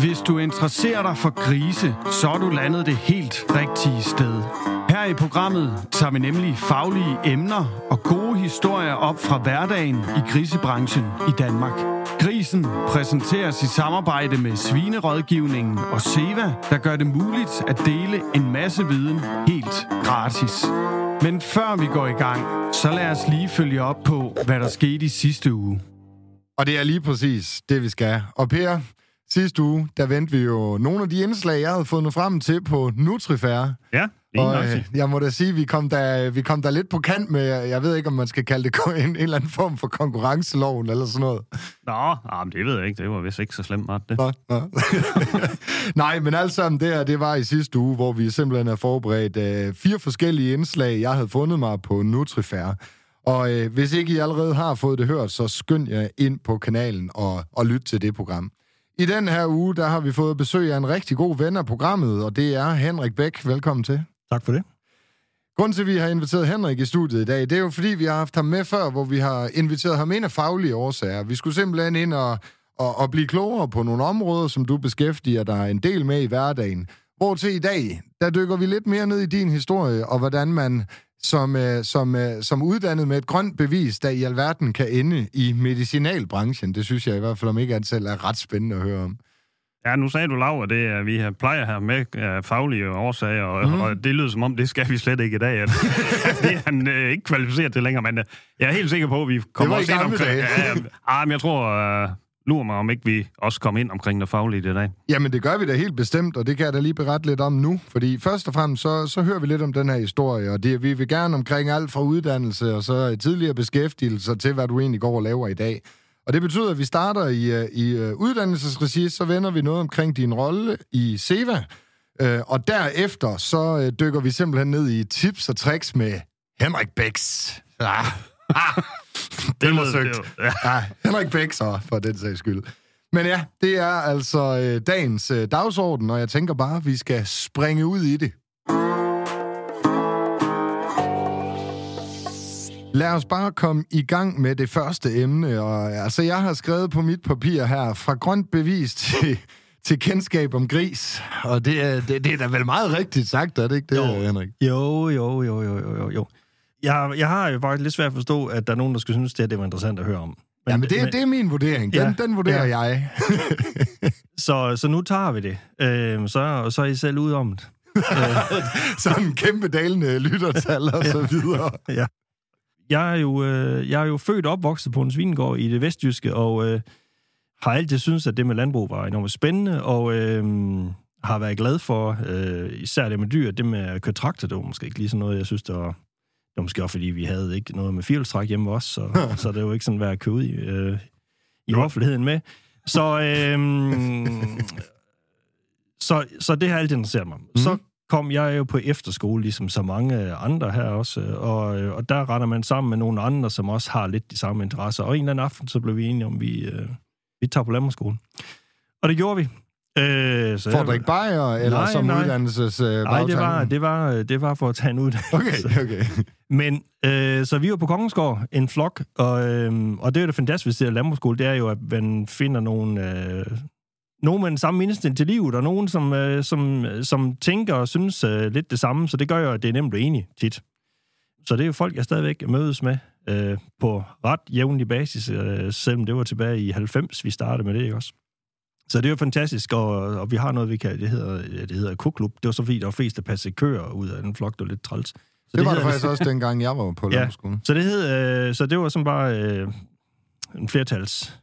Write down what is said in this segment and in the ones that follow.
Hvis du interesserer dig for grise, så er du landet det helt rigtige sted. Her i programmet tager vi nemlig faglige emner og gode historier op fra hverdagen i grisebranchen i Danmark. Grisen præsenteres i samarbejde med Svinerådgivningen og Seva, der gør det muligt at dele en masse viden helt gratis. Men før vi går i gang, så lad os lige følge op på, hvad der skete i sidste uge. Og det er lige præcis det, vi skal. Og Per, sidste uge, der vendte vi jo nogle af de indslag, jeg havde fundet frem til på Nutrifair. Ja, Og øh, jeg må da sige, vi kom da, vi kom da lidt på kant med, jeg ved ikke, om man skal kalde det en, en eller anden form for konkurrenceloven eller sådan noget. Nå, ah, men det ved jeg ikke. Det var vist ikke så slemt, var det? Nå, nå. Nej, men alt sammen det her, det var i sidste uge, hvor vi simpelthen har forberedt øh, fire forskellige indslag, jeg havde fundet mig på Nutrifair. Og øh, hvis ikke I allerede har fået det hørt, så skynd jer ind på kanalen og, og lyt til det program. I den her uge, der har vi fået besøg af en rigtig god ven af programmet, og det er Henrik Bæk. Velkommen til. Tak for det. Grunden til, at vi har inviteret Henrik i studiet i dag, det er jo fordi, vi har haft ham med før, hvor vi har inviteret ham ind af faglige årsager. Vi skulle simpelthen ind og, og, og blive klogere på nogle områder, som du beskæftiger dig en del med i hverdagen. Hvor til i dag, der dykker vi lidt mere ned i din historie, og hvordan man som, øh, som, øh, som uddannet med et grønt bevis, der i alverden kan ende i medicinalbranchen. Det synes jeg i hvert fald, om ikke andet selv er ret spændende at høre om. Ja, nu sagde du, Laura, det er, vi har- plejer her med uh, faglige årsager, og, mm. og det lyder som om, det skal vi slet ikke i dag. At, at det er han uh, ikke kvalificeret til længere, men uh, jeg er helt sikker på, at vi kommer var i også ind omkring... Ja, ja, ah, men jeg tror, uh, lurer mig, om ikke vi også kommer ind omkring det faglige i dag. Jamen, det gør vi da helt bestemt, og det kan jeg da lige berette lidt om nu. Fordi først og fremmest, så, så hører vi lidt om den her historie, og det, vi vil gerne omkring alt fra uddannelse og så tidligere beskæftigelser til, hvad du egentlig går og laver i dag. Og det betyder, at vi starter i, øh, i øh, uddannelsesregi, så vender vi noget omkring din rolle i SEVA, øh, og derefter så øh, dykker vi simpelthen ned i tips og tricks med Henrik Bæks. Ah, ah, det var søgt. det var- ja. Ja, Henrik Bæk så, for den sags skyld. Men ja, det er altså øh, dagens øh, dagsorden, og jeg tænker bare, at vi skal springe ud i det. Lad os bare komme i gang med det første emne. Og, altså, jeg har skrevet på mit papir her, fra grønt bevis til, til kendskab om gris. Og det er, det, det er da vel meget rigtigt sagt, er det ikke det, Jo. Henrik? Jo, jo, jo, jo, jo, jo, Jeg, jeg har jo faktisk lidt svært at forstå, at der er nogen, der skulle synes, det, her, det var interessant at høre om. Men, Jamen, det, det er min vurdering. Den, Ja. den vurderer Ja. jeg. Så, så nu tager vi det. Øhm, så, så er I selv ude om det. Sådan en kæmpe dalende lyttertal og så videre. Jeg er jo, øh, jeg er jo født og opvokset på en svinegård i det vestjyske, og øh, har altid syntes, at det med landbrug var enormt spændende, og øh, har været glad for, øh, især det med dyr, det med at køre traktor, det var måske ikke lige sådan noget, jeg synes, det var, det var måske også, fordi vi havde ikke noget med firehjulstræk hjemme også, så, så det var ikke sådan værd at købe ud i, øh, i offentligheden med. Så, øh, så, så det har altid interesseret mig. Mm. Så kom jeg jo på efterskole, ligesom så mange andre her også, og, øh, og der render man sammen med nogle andre, som også har lidt de samme interesser. Og en eller anden aften, så blev vi enige om, vi, øh, vi tager på landbrugsskolen. Og det gjorde vi. Øh, så For at drikke bajer, eller Nej, som nej. uddannelses... Øh, Nej, det var, det, var, det var for at tage en uddannelse. Okay, okay. Men øh, så vi var på Kongensgård, en flok, og, øh, og det er jo det fantastiske ved landbrugsskole, det er jo, at man finder nogle, øh, nogen med den samme indstilling til livet, og nogen, som, øh, som, som tænker og synes øh, lidt det samme, så det gør jo, at det er nemt at blive enige tit. Så det er jo folk, jeg stadigvæk mødes med øh, på ret jævnlig basis, øh, selvom det var tilbage i 90, vi startede med det, ikke også? Så det er jo fantastisk, og, og vi har noget, vi kan, det hedder, det hedder kuklub. Det var så fordi, der var flest, der passede køer ud af den flok, det var lidt træls. Så Det var det faktisk også dengang, jeg var på Ja. så det hed, øh, så det var sådan bare øh, en flertals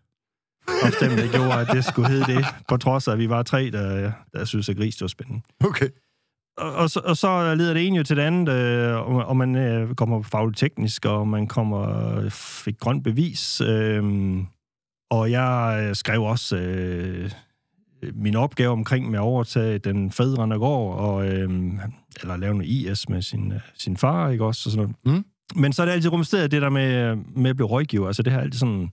opstemning, der gjorde, at det skulle hedde det, på trods af, at vi var tre, der, der synes, at gris det var spændende. Okay. Og, og, så, og så leder det ene jo til det andet, øh, og, og man øh, kommer fagligt teknisk, og man kommer fik grønt bevis. Øh, og jeg øh, skrev også øh, min opgave omkring med at overtage den fædrende gård, og, øh, eller lave noget IS med sin, øh, sin far, ikke også? Og sådan noget. Mm. Men så er det altid rumsteret, det der med, med at blive rådgiver. Altså det har altid sådan...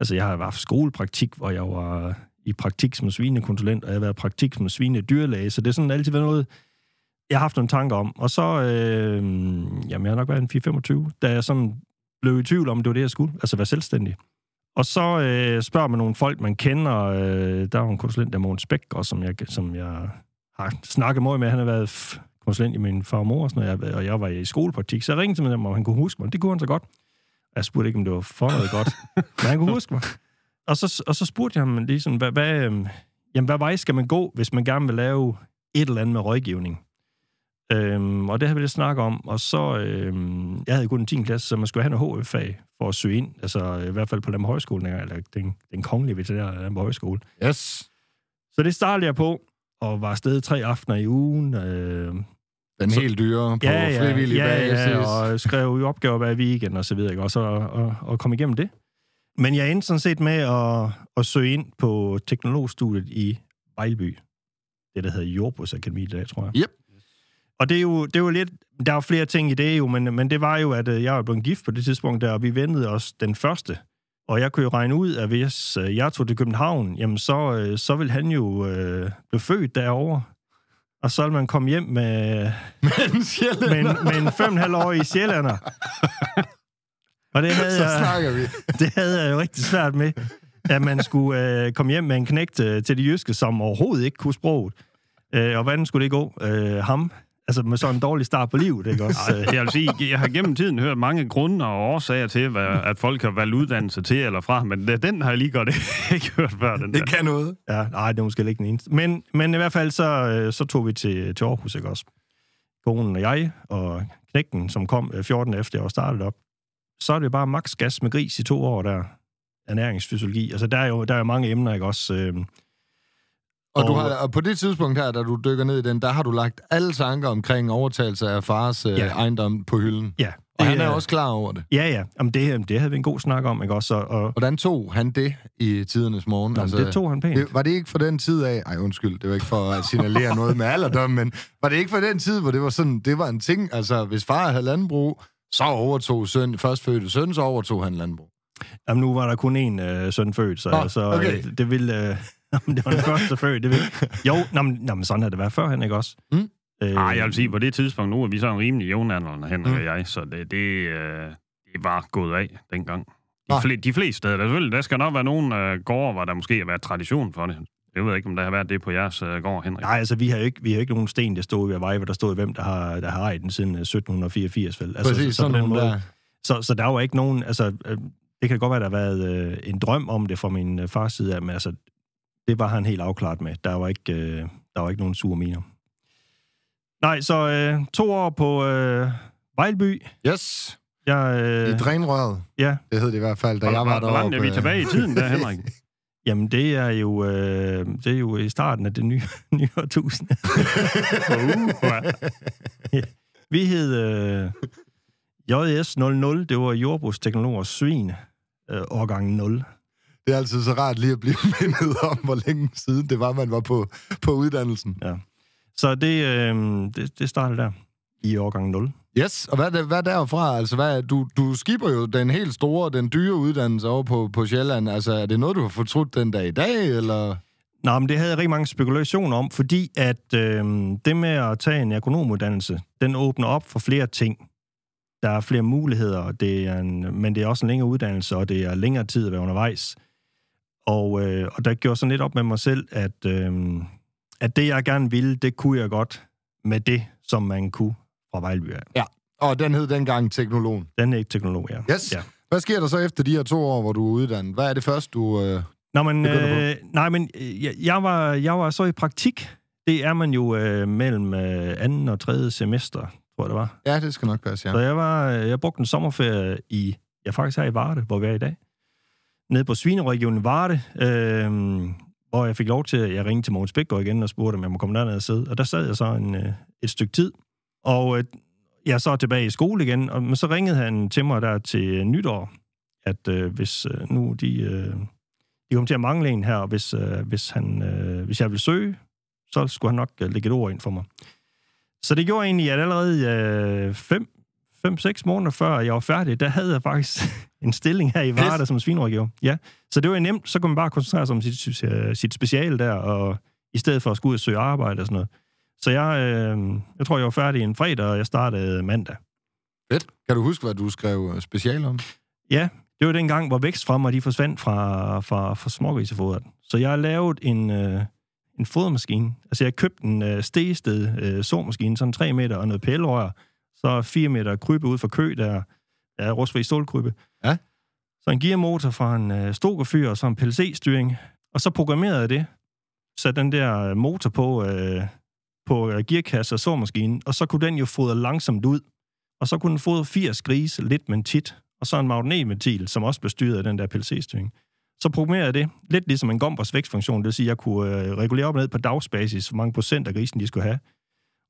Altså jeg har haft skolepraktik, hvor jeg var i praktik som svinekonsulent, og jeg har været i praktik som svinedyrlæge, så det er sådan altid været noget, jeg har haft nogle tanker om. Og så, øh, jamen jeg har nok været en 4-25, da jeg sådan blev i tvivl om, det var det, jeg skulle, altså være selvstændig. Og så øh, spørger man nogle folk, man kender. Øh, der er jo en konsulent, der Mogens Bæk, også, som jeg, som jeg har snakket meget med. Han har været konsulent i min far og mor, og, sådan noget, og jeg var i skolepraktik. Så jeg ringede til ham, om han kunne huske mig. Det kunne han så godt. Jeg spurgte ikke, om det var for noget godt, men han kunne huske mig. Og så, og så spurgte jeg ham ligesom, hvad, hvad, øh, jamen, hvad vej skal man gå, hvis man gerne vil lave et eller andet med rådgivning? Øhm, og det har vi lidt snakket om. Og så, øhm, jeg havde kun en 10. klasse, så man skulle have noget HF-fag for at søge ind. Altså i hvert fald på Lampe Højskole, eller den, den kongelige veterinære Lampe Højskole. Yes. Så det startede jeg på, og var afsted tre aftener i ugen. Øh, Den Så- helt dyre på ja, ja, frivillig ja, basis. ja, og skrev jo opgaver hver weekend og så videre, ikke? og, og, og kom igennem det. Men jeg endte sådan set med at, at søge ind på teknologstudiet i Vejlby. Det, der hedder Jordbrugsakademi i dag, tror jeg. Yep. Og det er jo, det er jo lidt... Der er jo flere ting i det jo, men, men det var jo, at øh, jeg var blevet gift på det tidspunkt der, og vi ventede os den første. Og jeg kunne jo regne ud, at hvis øh, jeg tog til København, jamen så, øh, så ville han jo øh, blive født derovre. Og så ville man komme hjem med, Men sjældent, med, en- med en fem og en halv år i Sjællander. Og det havde, så jeg, vi. det havde jeg jo rigtig svært med, at man skulle øh, komme hjem med en knægt øh, til de jyske, som overhovedet ikke kunne sproget. Øh, og hvordan skulle det gå? Øh, ham? Altså med sådan en dårlig start på livet, ikke også? Ej, jeg vil sige, jeg har gennem tiden hørt mange grunde og årsager til, hvad, at folk har valgt uddannelse til eller fra, men den har jeg lige godt ikke hørt før. Den der. Det kan noget. Ja, nej, det er måske ikke den eneste. Men, men i hvert fald, så, øh, så tog vi til, til Aarhus, ikke også? Konen og jeg, og knægten, som kom øh, 14 efter jeg var startet op. Så er det bare max gas med gris i to år der. Ernæringsfysiologi. Altså, der er jo der er jo mange emner, ikke også? Øh, Og, du har, og på det tidspunkt her, da du dykker ned i den, der har du lagt alle tanker omkring overtagelse af fars øh, Ja. ejendom på hylden. ja. Og han er øh, også klar over det. Ja, ja. Jamen, det, det havde vi en god snak om, ikke også? Og, og Hvordan tog han det i tidernes morgen? Nå, altså, det tog han pænt. det, var det ikke for den tid af... Ej, undskyld, det var ikke for at signalere noget med alderdom, men var det ikke for den tid, hvor det var sådan, det var en ting, altså hvis far havde landbrug, så overtog søn, førstfødte søn, så overtog han landbrug. Jamen, nu var der kun én øh, søn født, så, så okay. øh, det ville... Øh, jamen, det var den første født, det ville... Jo, nå, men, nå, men sådan har det været førhen, ikke også? Mm. Øh, Nej, jeg vil sige, på det tidspunkt nu er vi sådan rimelig jævnaldrende, Henrik Mm. og jeg, så det, det, øh, det var gået af dengang. De, Nå. fle, de fleste steder, der, selvfølgelig, der skal nok være nogle øh, gårde, hvor der måske har været tradition for det. Jeg ved ikke, om der har været det på jeres øh, gård, Henrik. Nej, altså, vi har jo ikke, vi har ikke nogen sten, der stod ved vej, hvor der stod, hvem der har, der har ejet den siden øh, 1784, vel? Altså, Præcis, så, så, sådan den måde, der. så, så der var ikke nogen... Altså, øh, det kan godt være, der har været øh, en drøm om det fra min øh, fars side af, men altså, det var han helt afklaret med. Der var ikke, øh, der var ikke nogen sure miner. Nej, så øh, to år på øh, Vejlby. Yes, Jeg, i øh, drænrøret. ja, Det hed det i hvert fald, da Hvor, jeg var deroppe. hvor langt er vi tilbage i tiden der, Henrik? jamen det er jo, øh, det er jo i starten af det nye, nye årtusinde. uh, Vi hed øh, JS00, det var jordbrugsteknologers svin, øh, årgang 0. Det er altid så rart lige at blive mindet om, hvor længe siden det var, man var på, på uddannelsen. Så det, øh, det, det startede der i årgang 0. Yes, og hvad, hvad er derfra? Altså, hvad, du, du skipper jo den helt store, den dyre uddannelse over på, på Sjælland. Altså, er det noget, du har fortrudt den dag i dag, eller? Nå, men det havde jeg rigtig mange spekulationer om, fordi at øh, det med at tage en agronomuddannelse, den åbner op for flere ting. Der er flere muligheder, det er en, men det er også en længere uddannelse, og det er længere tid at være undervejs. Og, øh, og der gjorde sådan lidt op med mig selv, at, øh, at det, jeg gerne ville, det kunne jeg godt med det, som man kunne fra Vejlby af. Og den hed dengang teknologen. Den er ikke teknolog, ja. Yes. Ja. Hvad sker der så efter de her to år, hvor du er uddannet? Hvad er det første, du... Øh... Nå, men, øh, nej, men øh, jeg, jeg, var, jeg var så i praktik. Det er man jo øh, mellem øh, anden og tredje semester, tror jeg det var. Ja, det skal nok passe, Ja. ja. Så jeg, var, øh, jeg brugte en sommerferie i, jeg faktisk her i Varde, hvor vi er i dag. Nede på Svineregionen Varde, øh, hvor jeg fik lov til, at jeg ringede til Mogens Bækgaard igen og spurgte, om jeg må komme derned og sidde. Og der sad jeg så en, øh, et stykke tid. Og øh, jeg er så tilbage i skole igen, og, men så ringede han til mig der til øh, nytår, at øh, hvis øh, nu de, øh, de kom til at mangle en her, og hvis, øh, hvis, han, øh, hvis jeg ville søge, så skulle han nok øh, lægge et ord ind for mig. Så det gjorde egentlig, at allerede øh, fem, fem, seks måneder før jeg var færdig, der havde jeg faktisk en stilling her i Varde som svinrådgiver. Ja, så det var nemt. Så kunne man bare koncentrere sig om sit, øh, sit speciale der, og i stedet for at skulle ud og søge arbejde og sådan noget. Så jeg, øh, jeg tror, jeg var færdig en fredag, og jeg startede mandag. Fedt. Kan du huske, hvad du skrev øh, special om? Ja, det var den gang, hvor vækstfremmer de forsvandt fra, fra, fra smågrisefodret. Så jeg har lavet en, øh, en fodermaskine. Altså, jeg købte en øh, stegested øh, såmaskine, sådan 3 meter og noget pælrør, så 4 meter krybe ud for kø, der er rustfri stålkrybe. Ja. Så en gearmotor fra en øh, Stokerfyr, og så en PLC-styring. Og så programmerede jeg det, satte den der øh, motor på, øh, på øh, gearkasse og såmaskinen, og så kunne den jo fodre langsomt ud. Og så kunne den fodre 80 grise, lidt med en tit, og så en magnetventil, som også blev styret af den der PLC-styring. Så programmerede jeg det, lidt ligesom en Gombers vækstfunktion, det vil sige, at jeg kunne øh, regulere op og ned på dagsbasis, hvor mange procent af grisen de skulle have.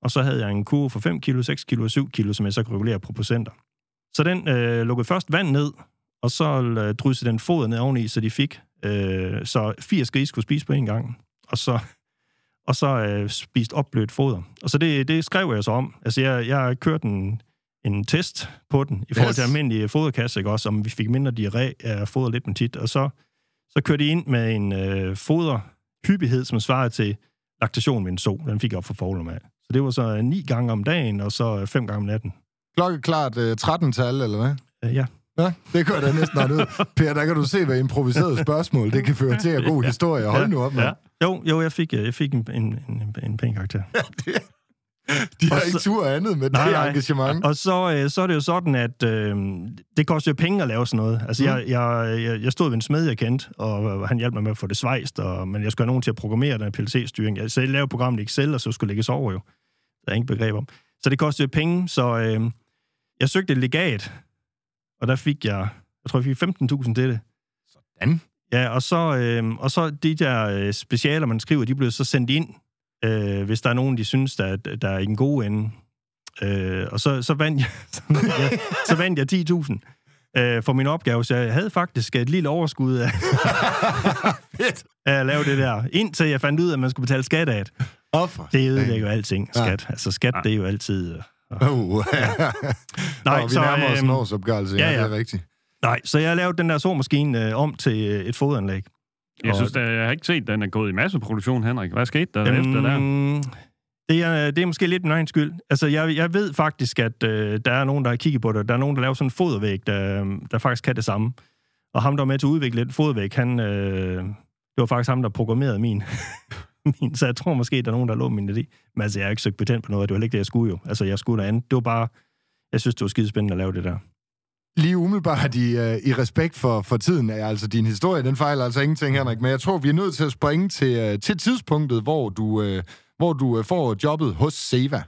Og så havde jeg en kurve for 5 kilo, 6 kilo og 7 kilo, som jeg så kunne regulere på procenter. Så den øh, lukkede først vand ned, og så øh, dryssede den foder ned oveni, så de fik øh, så 80 grise kunne spise på en gang. Og så, og så øh, spist opblødt foder. Og så det, det skrev jeg så om. Altså, jeg, jeg kørte en, en test på den, i forhold Yes. til almindelige foderkasse, ikke også, om vi fik mindre diarré af foder lidt med tit. Og så, så kørte de ind med en øh, foderhyppighed, som svarede til laktation med en so. Den fik jeg op for forlom af. Så det var så øh, ni gange om dagen, og så øh, fem gange om natten. Klokkeklart øh, 13-tal, eller hvad? Øh, ja. Ja, det gør da næsten noget ud. Per, der kan du se, hvad improviseret spørgsmål, det kan føre til en god historie. Hold nu op, mand. Ja. Jo, jo, jeg fik, øh, jeg fik en, en, en, en pæn karakter. De har Og ikke tur andet med Nej, det nej. engagement. Og så, øh, så er det jo sådan, at øh, det koster jo penge at lave sådan noget. Altså, Mm. jeg, jeg, jeg, jeg stod ved en smed, jeg kendte, og han hjalp mig med at få det svejst, og, men jeg skulle have nogen til at programmere den PLC-styring. Jeg selv lavede programmet i Excel, og så skulle lægges over jo. Der er ingen begreb om. Så det kostede jo penge, så øh, jeg søgte et legat, og der fik jeg, jeg tror, jeg fik 15.000 til det. Sådan. Ja, og så, øh, og så de der øh, specialer, man skriver, de blev så sendt ind, øh, hvis der er nogen, de synes, der, er- der er i en god ende. Øh, og så, så, vandt jeg, så, vandt jeg, så vandt jeg 10.000 øh, for min opgave, så jeg havde faktisk et lille overskud af, Fedt. af at lave det der, indtil jeg fandt ud af, at man skulle betale skat af det. Offer. Det ødelægger jo alting, Ja. skat. Altså skat, det er jo altid... Øh, Uh. Nej, og vi så, nærmer os en øhm, årsopgørelse, ja, ja, ja, ja. det er rigtigt. nej, så jeg lavede den der såmaskine øh, om til øh, et fodanlæg. Jeg Og- synes, at jeg har ikke set, at den er gået i masseproduktion, Henrik. Hvad skete der efter der? Øhm, Det er, det er måske lidt min egen skyld. Altså, jeg, jeg ved faktisk, at øh, der er nogen, der har kigget på det. Der er nogen, der laver sådan en fodervæg, der, der faktisk kan det samme. Og ham, der var med til at udvikle den fodervæg, han, øh, det var faktisk ham, der programmerede min. min. Så jeg tror måske, der er nogen, der lå min idé. Men altså, jeg har ikke søgt patent på noget. Det var ikke det, jeg skulle jo. Altså, jeg skulle noget andet. Det var bare... Jeg synes, det var skide spændende at lave det der. Lige umiddelbart i, uh, i respekt for, for tiden, er altså din historie, den fejler altså ingenting, Henrik, men jeg tror, vi er nødt til at springe til, uh, til tidspunktet, hvor du, uh, hvor du uh, får jobbet hos Seva.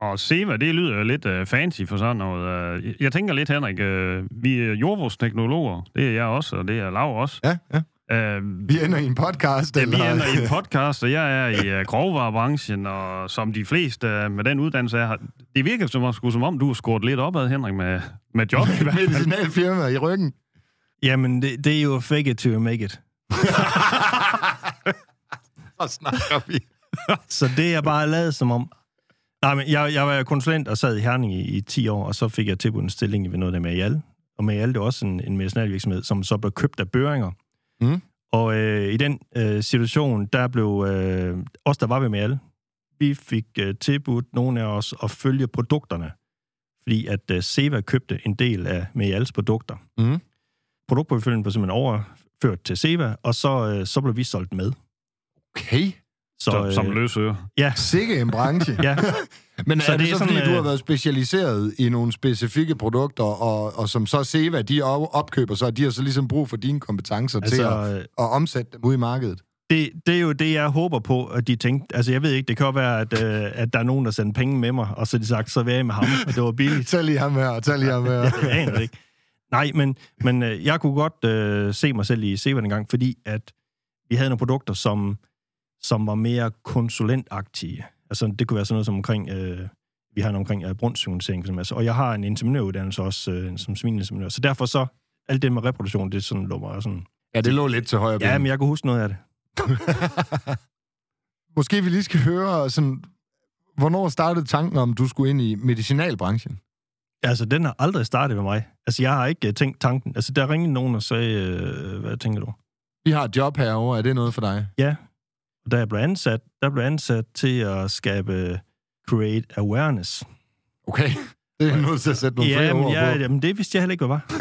Og Seva, det lyder jo lidt uh, fancy for sådan noget. Uh, jeg tænker lidt, Henrik, uh, vi er jordbrugsteknologer. Det er jeg også, og det er Lav også. Ja, ja. Uh, Vi ender i en podcast. Ja, vi eller- ender i en podcast, og jeg er i uh, grovvarebranchen, og som de fleste uh, med den uddannelse er, det virker som, sgu som om, du har skåret lidt opad, Henrik, med, med job. i hvert fald. Medicinalfirma i ryggen. Jamen, det, det er jo fake it to make it. Så snakker vi. Så det er bare lavet som om... Nej, men jeg, jeg var konsulent og sad i Herning i, i 10 år, og så fik jeg tilbudt en stilling ved noget der med Marial. Og Marial, det er også en, en medicinalvirksomhed, som så blev købt af Børinger. Mm. Og øh, i den øh, situation, der blev øh, os, der var ved Marial, vi fik øh, tilbudt nogle af os at følge produkterne, fordi at øh, Seva købte en del af Marials produkter. Mm. Produktporteføljen blev simpelthen overført til Seva, og så, øh, så blev vi solgt med. Okay. Så, som, som løsøre. Ja, Sikke en branche. ja. Men Så er det, det så, sådan, fordi du har øh, været specialiseret i nogle specifikke produkter, og, og som så Seva, de op- opkøber så, de har så ligesom brug for dine kompetencer altså, til at, øh, at omsætte dem ud i markedet? det, det er jo det, jeg håber på, at de tænkte. Altså, jeg ved ikke, det kan jo være, at, øh, at der er nogen, der sender penge med mig, og så de sagt, så jeg med ham, og det var billigt. Tag lige ham her, tag lige ham her. jeg aner det ikke. Nej, men, men øh, jeg kunne godt øh, se mig selv i Seven en gang, fordi at vi havde nogle produkter, som, som var mere konsulentagtige. Altså, det kunne være sådan noget som omkring... Øh, vi har noget omkring øh, eksempel. Altså, og jeg har en inseminøruddannelse også, øh, som svineinseminør. Så derfor så, alt det med reproduktion, det er sådan, lå mig sådan... Ja, det lå lidt til højre Ja, ben. men jeg kunne huske noget af det. Måske vi lige skal høre, sådan, hvornår startede tanken om, du skulle ind i medicinalbranchen? Altså, den har aldrig startet med mig. Altså, jeg har ikke uh, tænkt tanken. Altså, der ringede nogen og sagde, uh, hvad tænker du? Vi har et job herovre, er det noget for dig? Ja. Og da jeg blev ansat, der blev ansat til at skabe create awareness. Okay, det er nødt til at sætte nogle ja, flere men, ord ja, på. jamen, det vidste jeg heller ikke, hvad var.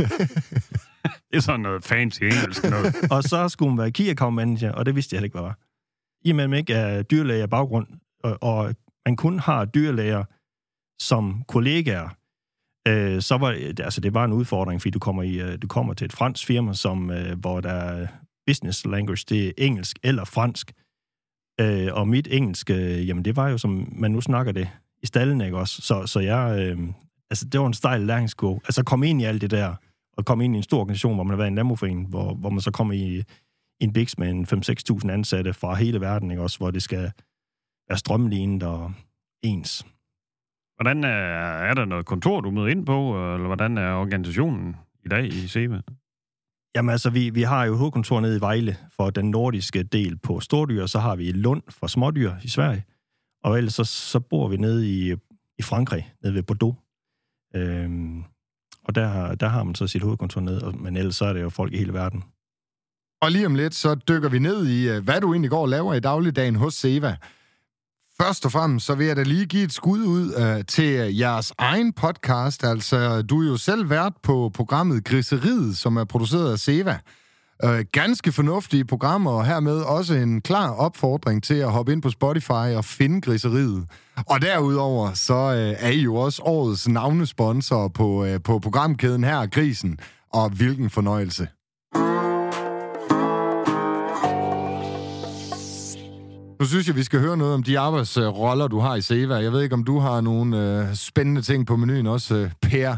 Det er sådan noget fancy engelsk noget. og så skulle hun være key account manager, og det vidste jeg heller ikke, hvad var. I og med, at man ikke er dyrlæge baggrund, og, og man kun har dyrlæger som kollegaer, øh, så var det, altså, det var en udfordring, fordi du kommer, i, øh, du kommer til et fransk firma, som, øh, hvor der er business language, det er engelsk eller fransk. Øh, og mit engelsk, øh, jamen det var jo, som man nu snakker det, i stallen, ikke også? Så, så jeg, øh, altså det var en stejl læringskurve. Altså komme ind i alt det der, og komme ind i en stor organisation, hvor man har været en landmoforening, hvor, hvor man så kommer i, i en biks med en 5-6.000 ansatte fra hele verden, ikke også? Hvor det skal være strømlignet og ens. Hvordan er, er der noget kontor, du møder ind på, eller hvordan er organisationen i dag i Sebe? Jamen altså, vi, vi har jo hovedkontor nede i Vejle for den nordiske del på stordyr, og så har vi Lund for smådyr i Sverige. Og ellers så, så bor vi nede i, i Frankrig, nede ved Bordeaux. Øhm, og der, der har man så sit hovedkontor nede, men ellers så er det jo folk i hele verden. Og lige om lidt, så dykker vi ned i, øh, hvad du egentlig går og laver i dagligdagen hos Seva. Først og fremmest, så vil jeg da lige give et skud ud øh, til jeres egen podcast. Altså, du er jo selv vært på programmet Griseriet, som er produceret af Seva. Øh, ganske fornuftige programmer, og hermed også en klar opfordring til at hoppe ind på Spotify og finde Griseriet. Og derudover, så øh, er I jo også årets navnesponsor på, øh, på programkæden her, Grisen. Og hvilken fornøjelse. Nu synes jeg, vi skal høre noget om de arbejdsroller, du har i Seva. Jeg ved ikke, om du har nogle øh, spændende ting på menuen også, øh, Per.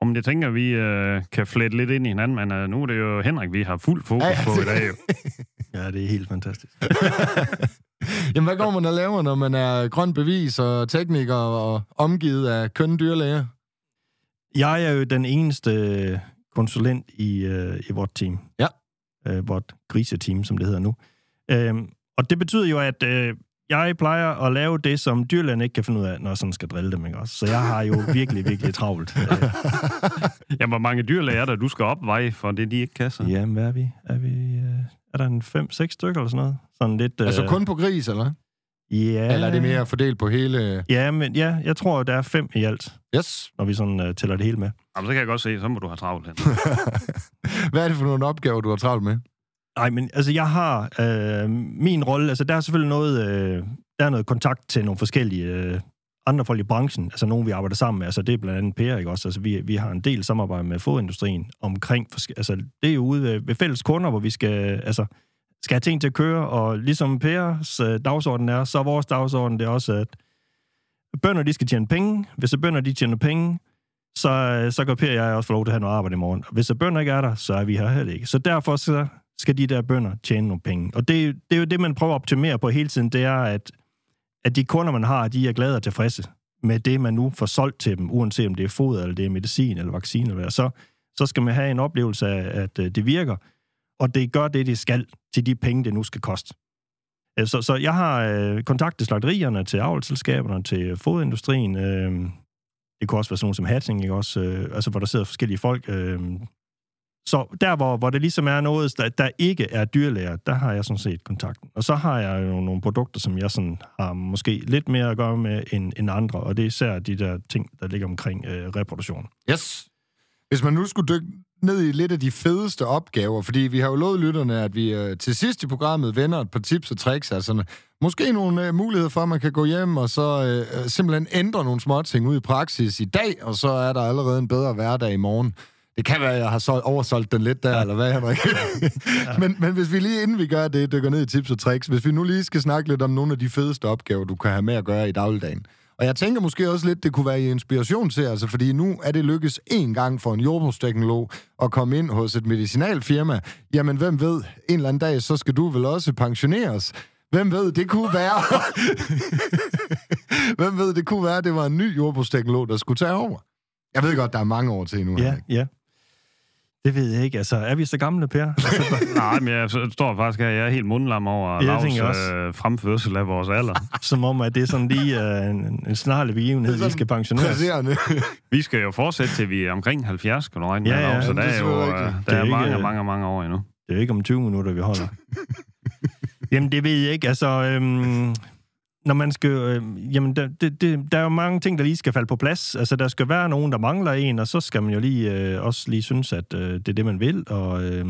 Om det tænker, vi øh, kan flette lidt ind i hinanden, men øh, nu er det jo Henrik, vi har fuld fokus Ja, ja, på i dag. Jo. Ja, det er helt fantastisk. Jamen, hvad går man og laver, når man er grøn bevis og tekniker og omgivet af kønne dyrlæger? Jeg er jo den eneste konsulent i, øh, i vort team. Ja. Øh, vort griseteam, som det hedder nu. Øhm, og det betyder jo, at øh, jeg plejer at lave det, som dyrlægerne ikke kan finde ud af, når jeg sådan skal drille dem, ikke også? Så jeg har jo virkelig, virkelig travlt. Øh, Ja, hvor mange dyrlæger er der, du skal opveje for det, de ikke kan så? jamen, hvad er vi? Er vi... Øh, er der en fem-seks stykker eller sådan noget? Sådan lidt... Øh, Altså kun på gris, eller? Ja. Eller er det mere fordelt på hele... Ja, men ja, jeg tror, der er fem i alt, Yes. når vi sådan øh, tæller det hele med. Jamen, så kan jeg godt se, så må du have travlt hen. Hvad er det for nogle opgaver, du har travlt med? Nej, men altså, jeg har øh, min rolle, altså der er selvfølgelig noget, øh, der er noget kontakt til nogle forskellige øh, andre folk i branchen, altså nogen, vi arbejder sammen med, altså det er blandt andet Per, ikke også? Altså vi, vi har en del samarbejde med fodindustrien omkring, altså det er jo ude ved, ved fælles kunder, hvor vi skal, altså, skal have ting til at køre, og ligesom Pers øh, dagsorden er, så er vores dagsorden det er også, at bønder, de skal tjene penge. Hvis så bønder, de tjener penge, så, øh, så kan Per og jeg også få lov til at have noget arbejde i morgen. Og hvis så bønder ikke er der, så er vi her heller ikke. Så derfor så skal de der bønder tjene nogle penge. Og det, det er jo det, man prøver at optimere på hele tiden, det er, at, at de kunder, man har, de er glade og tilfredse med det, man nu får solgt til dem, uanset om det er foder, eller det er medicin, eller vaccine, eller hvad. Så, så skal man have en oplevelse af, at øh, det virker, og det gør det, det skal til de penge, det nu skal koste. Øh, så, så jeg har øh, kontakt til slagterierne, til avlselskaberne, til fodindustrien. Øh, det kunne også være sådan nogle som Hatting, ikke også? Øh, altså, hvor der sidder forskellige folk. Øh, så der, hvor, hvor det ligesom er noget, der, der ikke er dyrlæger, der har jeg sådan set kontakten. Og så har jeg jo nogle produkter, som jeg sådan har måske lidt mere at gøre med end, end andre, og det er især de der ting, der ligger omkring øh, reproduktion. Yes. Hvis man nu skulle dykke ned i lidt af de fedeste opgaver, fordi vi har jo lovet lytterne, at vi øh, til sidst i programmet vender et par tips og tricks, altså måske nogle øh, muligheder for, at man kan gå hjem og så øh, øh, simpelthen ændre nogle små ting ud i praksis i dag, og så er der allerede en bedre hverdag i morgen. Det kan være, at jeg har solgt, oversolgt den lidt der, ja. eller hvad, Henrik? ja. men, men hvis vi lige inden vi gør det, dykker ned i tips og tricks, hvis vi nu lige skal snakke lidt om nogle af de fedeste opgaver, du kan have med at gøre i dagligdagen. Og jeg tænker måske også lidt, det kunne være i inspiration til, altså fordi nu er det lykkes en gang for en jordbrugsteknolog at komme ind hos et medicinalfirma. Jamen, hvem ved, en eller anden dag, så skal du vel også pensioneres. Hvem ved, det kunne være... hvem ved, det kunne være, det var en ny jordbrugsteknolog, der skulle tage over. Jeg ved godt, der er mange år til nu. Ja, Henrik. ja. Det ved jeg ikke. Altså, er vi så gamle, Per? Nej, men jeg står faktisk her, jeg er helt mundlam over Ja, jeg Lavs øh, fremførsel af vores alder. Som om, at det er sådan lige uh, en, en snarlig begivenhed, vi skal pensioneres. Vi skal jo fortsætte til vi er omkring 70, kan du regne med, Ja, ja, Lav, så det der er er jo øh, der Det er er ikke, mange, øh, mange, mange år endnu. Det er jo ikke om 20 minutter, vi holder. Jamen, det ved jeg ikke. Altså, øhm, når man skal... Øh, jamen, der, det, det, der er jo mange ting, der lige skal falde på plads. Altså, der skal være nogen, der mangler en, og så skal man jo lige øh, også lige synes, at øh, det er det, man vil. Og øh,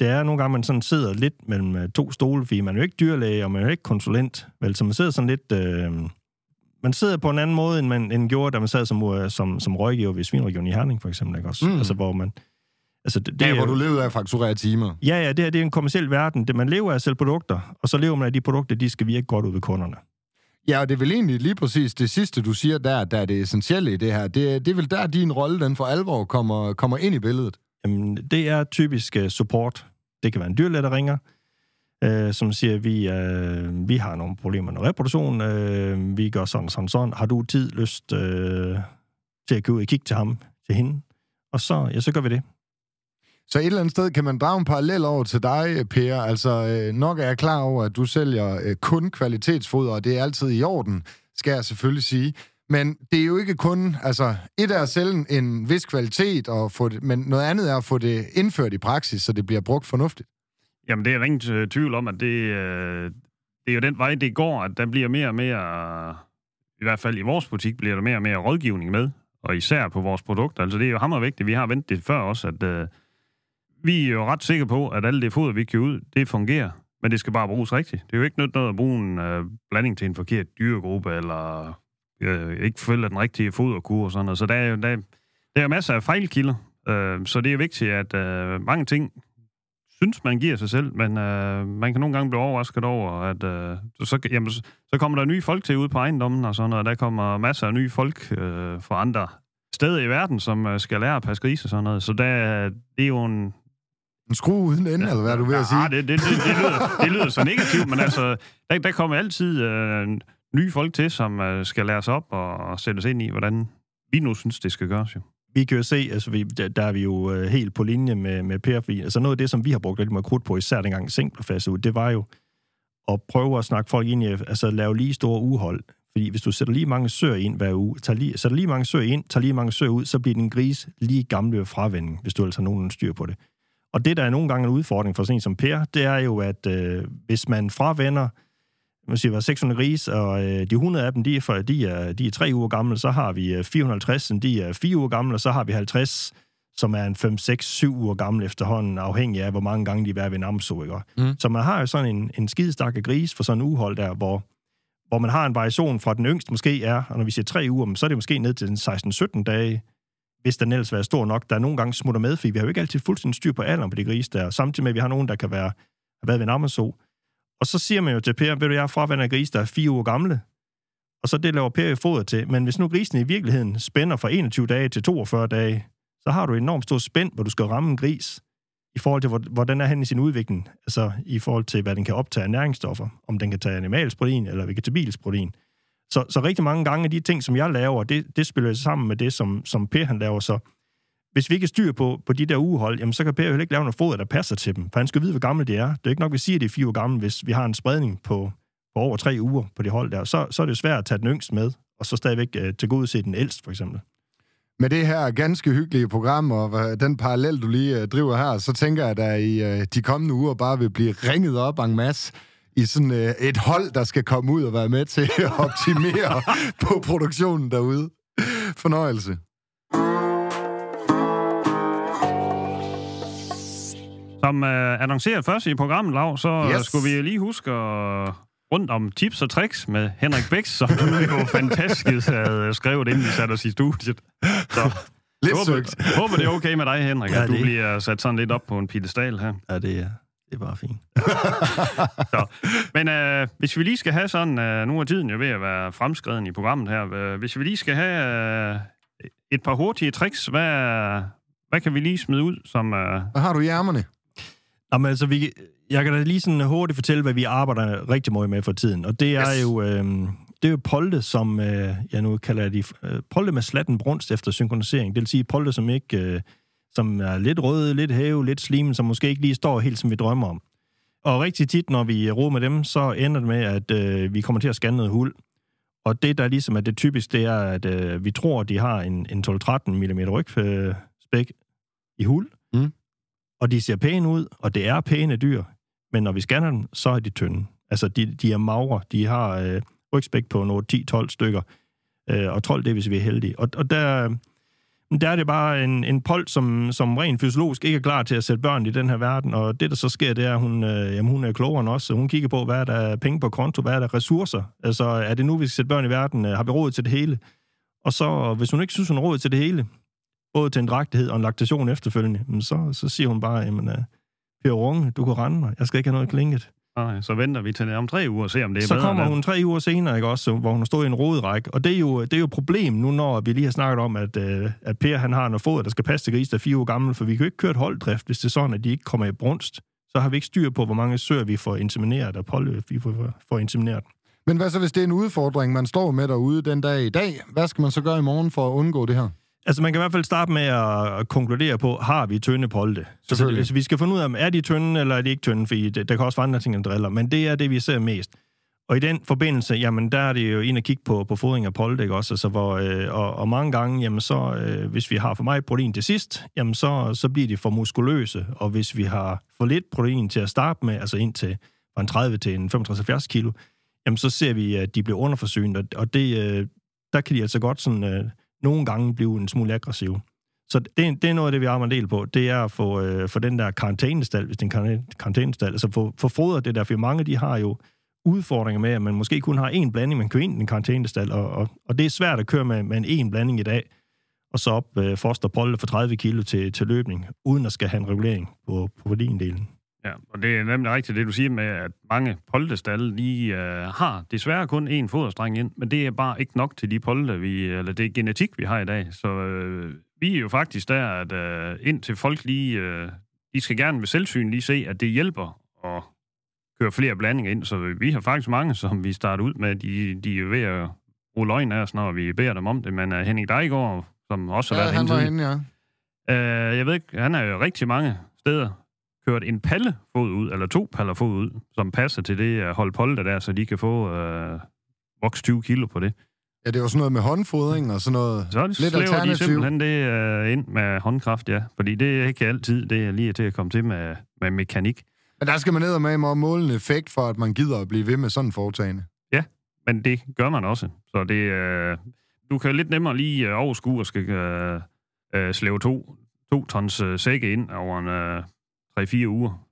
det er nogle gange, man sådan sidder lidt mellem øh, to stole, fordi man er jo ikke dyrlæge, og man er jo ikke konsulent. Vel, så man sidder sådan lidt... Øh, man sidder på en anden måde, end man end gjorde, da man sad som, øh, som, som rådgiver ved Svinregion i Herning, for eksempel. Ikke? Også, mm. Altså, hvor man... Altså, det, det er hvor du levede af at fakturere timer. Ja, ja, det her det er en kommersiel verden. Det, man lever af selv produkter, og så lever man af de produkter, de skal virke godt ud ved kunderne. Ja, og det er vel egentlig lige præcis det sidste, du siger der, der er det essentielle i det her. Det, det er vel der, din rolle, den for alvor kommer, kommer ind i billedet. Jamen, det er typisk uh, support. Det kan være en dyrlæge, der ringer, uh, som siger, vi, uh, vi har nogle problemer med reproduktion, uh, vi gør sådan, sådan, sådan. Har du tid, lyst uh, til at gå ud og kigge til ham, til hende? Og så, ja, så gør vi det. Så et eller andet sted kan man drage en parallel over til dig, Per. Altså, øh, nok er jeg klar over, at du sælger øh, kun kvalitetsfoder, og det er altid i orden, skal jeg selvfølgelig sige. Men det er jo ikke kun, altså, et er at sælge en vis kvalitet, og få det, men noget andet er at få det indført i praksis, så det bliver brugt fornuftigt. Jamen, det er der ingen øh, tvivl om, at det, øh, det er jo den vej, det går, at der bliver mere og mere, i hvert fald i vores butik, bliver der mere og mere rådgivning med, og især på vores produkter. Altså, det er jo hammervigtigt. Vi har ventet det før også, at øh, vi er jo ret sikre på, at alt det foder, vi kan ud, det fungerer, men det skal bare bruges rigtigt. Det er jo ikke nødt noget at bruge en øh, blanding til en forkert dyregruppe, eller øh, ikke følge den rigtige foderkur og sådan noget. Så der er jo der, der er masser af fejlkilder, øh, så det er vigtigt, at øh, mange ting synes, man giver sig selv, men øh, man kan nogle gange blive overrasket over, at øh, så, så, jamen, så, så kommer der nye folk til ud på ejendommen og sådan noget. Der kommer masser af nye folk øh, fra andre steder i verden, som øh, skal lære at passe grise og sådan noget. Så der, det er jo en... En skrue uden ende, ja, eller hvad er du ved at sige? Ja, det, det, det, det, lyder, det lyder så negativt, men altså, der, der kommer altid øh, nye folk til, som øh, skal læres op og, og sættes ind i, hvordan vi nu synes, det skal gøres jo. Vi kan jo se, altså vi, der, der er vi jo øh, helt på linje med, med Per, fordi altså noget af det, som vi har brugt lidt med krudt på, især dengang Sink blev fastet ud, det var jo at prøve at snakke folk ind i, altså lave lige store uhold. Fordi hvis du sætter lige mange søer ind hver uge, tager lige, sætter lige mange søer ind, tager lige mange søer ud, så bliver din gris lige gammel ved fravending, hvis du altså har nogen styr på det. Og det, der er nogle gange en udfordring for sådan en som Per, det er jo, at øh, hvis man fravender man siger, var 600 gris, og øh, de 100 af dem, de er, for, de, er, de er 3 uger gamle, så har vi øh, 450, som de er 4 uger gamle, og så har vi 50, som er en 5, 6, 7 uger gamle efterhånden, afhængig af, hvor mange gange de er ved en amso, ikke? Mm. Så man har jo sådan en, en skidestakke gris for sådan en uhold der, hvor, hvor man har en variation fra den yngste måske er, og når vi siger 3 uger, så er det måske ned til den 16-17 dage, hvis den ellers er stor nok, der nogle gange smutter med, fordi vi har jo ikke altid fuldstændig styr på alderen på de grise der, samtidig med, at vi har nogen, der kan være, har været ved en amso, og så siger man jo til Per, ved du, jeg er fravand gris, der er fire uger gamle. Og så det laver Per i foder til. Men hvis nu grisen i virkeligheden spænder fra 21 dage til 42 dage, så har du enormt stor spænd, hvor du skal ramme en gris, i forhold til, hvor- hvordan er han i sin udvikling. Altså i forhold til, hvad den kan optage af næringsstoffer. Om den kan tage animalsk protein eller vegetabilsk protein. Så, så rigtig mange gange af de ting, som jeg laver, det, det spiller sammen med det, som, som Per han laver. Så hvis vi ikke styr på, på de der ugehold, jamen så kan Per jo heller ikke lave noget foder, der passer til dem. For han skal vide, hvor gamle de er. Det er ikke nok, vi siger, at det er fire uger gamle, hvis vi har en spredning på, på over tre uger på det hold der. Så, så er det svært at tage den yngste med, og så stadigvæk øh, til gode se den ældste, for eksempel. Med det her ganske hyggelige program, og øh, den parallel, du lige øh, driver her, så tænker jeg, at der i øh, de kommende uger bare vil blive ringet op en masse i sådan uh, et hold, der skal komme ud og være med til at optimere på produktionen derude. Fornøjelse. Som øh, annonceret først i programmet, Lav, så Yes. yes. skulle vi lige huske at rundt om tips og tricks med Henrik Bæks, som du jo fantastisk havde skrevet, inden vi satte os i studiet. Så Lidt håber, håber, det er okay med dig, Henrik, Ja, ja, at du det- bliver sat sådan lidt op på en pedestal her. Ja, det er, det er bare fint. Så. Men øh, hvis vi lige skal have sådan, øh, nu er tiden jo ved at være fremskreden i programmet her, øh, hvis vi lige skal have øh, et par hurtige tricks, hvad, hvad kan vi lige smide ud, som... Øh, Hvad har du i ærmerne? Jamen, altså, vi, jeg kan da lige sådan hurtigt fortælle, hvad vi arbejder rigtig meget med for tiden. Og det er Yes. jo... Øh, det er jo polde, som øh, jeg nu kalder de øh, polde med slatten brunst efter synkronisering. Det vil sige polde, som ikke øh, som er lidt røde, lidt hæve, lidt slimen, som måske ikke lige står helt, som vi drømmer om. Og rigtig tit, når vi roer med dem, så ender det med, at øh, vi kommer til at scanne noget hul. Og det, der ligesom er det typisk, det er, at øh, vi tror, de har en, en 12-13 mm rygspæk i hul. Mm. Og de ser pæne ud, og det er pæne dyr. Men når vi scanner dem, så er de tynde. Altså, de, de er magre. De har øh, rygspæk på nogle 10-12 stykker. Øh, og 12, det er, hvis vi er heldige. Og, og der, der er det bare en, en pold, som, som rent fysiologisk ikke er klar til at sætte børn i den her verden. Og det, der så sker, det er, at hun, øh, jamen, hun er klogere end os. Så hun kigger på, hvad er der penge på konto, hvad er der ressourcer. Altså, er det nu, vi skal sætte børn i verden? Øh, har vi råd til det hele? Og så, hvis hun ikke synes, hun har råd til det hele, både til en drægtighed og en laktation efterfølgende, så, så siger hun bare, jamen, øh, Per Runge, du kan rende mig. Jeg skal ikke have noget klinget. Nej, så venter vi til om tre uger og ser, om det er så bedre. Så kommer hun tre uger senere, ikke også, hvor hun stået i en rodræk. Og det er jo, det er jo et problem nu, når vi lige har snakket om, at, uh, at Per han har noget foder, der skal passe til gris, der er fire år gammel, for vi kan jo ikke køre et holddrift, hvis det er sådan, at de ikke kommer i brunst. Så har vi ikke styr på, hvor mange søer vi får insemineret, og poløb vi får, får insemineret. Men hvad så, hvis det er en udfordring, man står med derude den dag i dag? Hvad skal man så gøre i morgen for at undgå det her? Altså, man kan i hvert fald starte med at konkludere på, har vi tynde polde? Altså, altså, vi skal finde ud af, er de tynde, eller er de ikke tynde, fordi det, der kan også være andre ting, end driller, men det er det, vi ser mest. Og i den forbindelse, jamen, der er det jo en at kigge på, på fodring af polde, ikke også? Altså, hvor, øh, og, og, mange gange, jamen, så, øh, hvis vi har for meget protein til sidst, jamen, så, så bliver de for muskuløse, og hvis vi har for lidt protein til at starte med, altså ind til fra en 30 til en 65 kilo, jamen, så ser vi, at de bliver underforsynet, og, og det, øh, der kan de altså godt sådan... Øh, nogle gange blive en smule aggressiv. Så det, det er noget af det, vi har en del på. Det er at få, øh, få den der karantænestal, hvis det er en karantænestal, altså få, få fodret det der, for mange de har jo udfordringer med, at man måske kun har én blanding, man kører ind i en karantænestal, og, og, og det er svært at køre med, med en én blanding i dag, og så op øh, foster polde for 30 kilo til, til løbning, uden at skal have en regulering på, på proteindelen. Ja, og det er nemlig rigtigt det, du siger med, at mange poldestalle, de øh, har desværre kun én foderstreng ind, men det er bare ikke nok til de polde, vi, eller det er genetik, vi har i dag. Så øh, vi er jo faktisk der, at øh, indtil folk lige, øh, de skal gerne ved selvsyn lige se, at det hjælper at køre flere blandinger ind. Så vi har faktisk mange, som vi starter ud med, de, de er ved at rulle øjne af os, når vi beder dem om det. Men uh, Henning Dejgaard, som også har ja, været han var inde, ja. Uh, jeg ved ikke, han er jo rigtig mange steder kørt en pallefod ud, eller to paller fod ud, som passer til det at holde polde der, så de kan få øh, voks 20 kilo på det. Ja, det jo sådan noget med håndfodring og sådan noget så det lidt alternativ. de simpelthen det øh, ind med håndkraft, ja. Fordi det er ikke altid, det er lige til at komme til med, med mekanik. Men der skal man ned og med at måle en effekt for, at man gider at blive ved med sådan foretagende. Ja, men det gør man også. Så det, øh, du kan lidt nemmere lige øh, overskue og skal øh, øh, slæve to, to tons øh, sække ind over en, øh, 3-4 uger,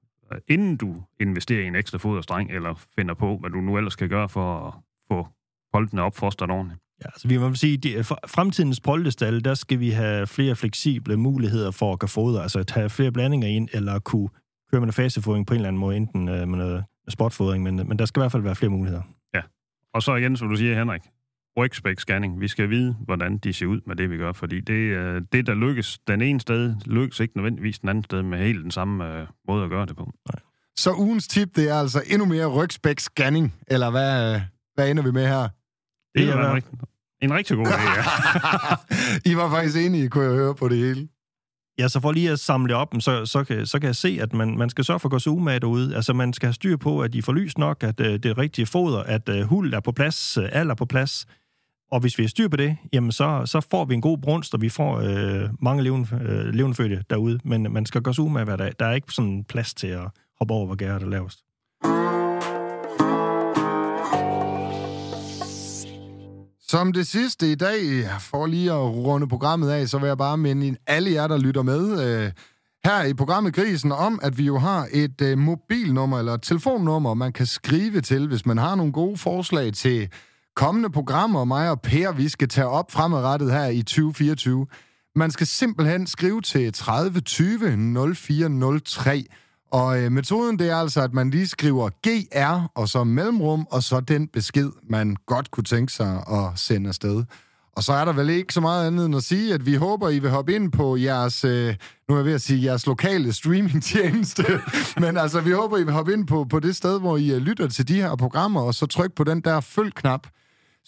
inden du investerer i en ekstra foderstreng, eller finder på, hvad du nu ellers skal gøre for at få poldene opfostret ordentligt. Ja, altså vi må sige, at fremtidens poldestal, der skal vi have flere fleksible muligheder for at kunne fodre, altså at have flere blandinger ind, eller kunne køre med en fasefodring på en eller anden måde, enten øh, med noget spotfodring, men, men der skal i hvert fald være flere muligheder. Ja, og så igen, som du siger, Henrik, rygspæk-scanning. Vi skal vide, hvordan de ser ud med det, vi gør, fordi det, det der lykkes den ene sted, lykkes ikke nødvendigvis den anden sted med helt den samme uh, måde at gøre det på. Nej. Så ugens tip, det er altså endnu mere rygspæk-scanning, eller hvad, hvad ender vi med her? Det er en, rigtig, en rigtig god idé, ja. I var faktisk enige, kunne jeg høre på det hele. Ja, så for lige at samle op, så, så, kan, så kan jeg se, at man, man skal sørge for at gå så umage derude. Altså, man skal have styr på, at de får lys nok, at uh, det er rigtige foder, at uh, huld er på plads, uh, alt er på plads. Og hvis vi har styr på det, jamen så, så får vi en god brunst, og vi får øh, mange levende, øh, levende derude. Men man skal gøre sig med hver dag. Der er ikke sådan plads til at hoppe over, hvor gæret er lavest. Som det sidste i dag, for lige at runde programmet af, så vil jeg bare minde alle jer, der lytter med øh, her i programmet Grisen, om, at vi jo har et øh, mobilnummer eller et telefonnummer, man kan skrive til, hvis man har nogle gode forslag til kommende programmer, mig og Per, vi skal tage op fremadrettet her i 2024. Man skal simpelthen skrive til 30 20 0403, og øh, metoden, det er altså, at man lige skriver GR, og så mellemrum, og så den besked, man godt kunne tænke sig at sende afsted. Og så er der vel ikke så meget andet end at sige, at vi håber, I vil hoppe ind på jeres, øh, nu er jeg ved at sige, jeres lokale streamingtjeneste. Men altså, vi håber, I vil hoppe ind på, på det sted, hvor I øh, lytter til de her programmer, og så tryk på den der følg-knap.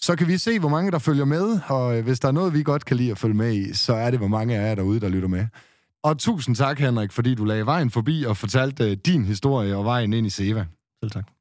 Så kan vi se, hvor mange der følger med, og øh, hvis der er noget, vi godt kan lide at følge med i, så er det, hvor mange af jer derude, der lytter med. Og tusind tak, Henrik, fordi du lagde vejen forbi og fortalte øh, din historie og vejen ind i Seva. Selv tak.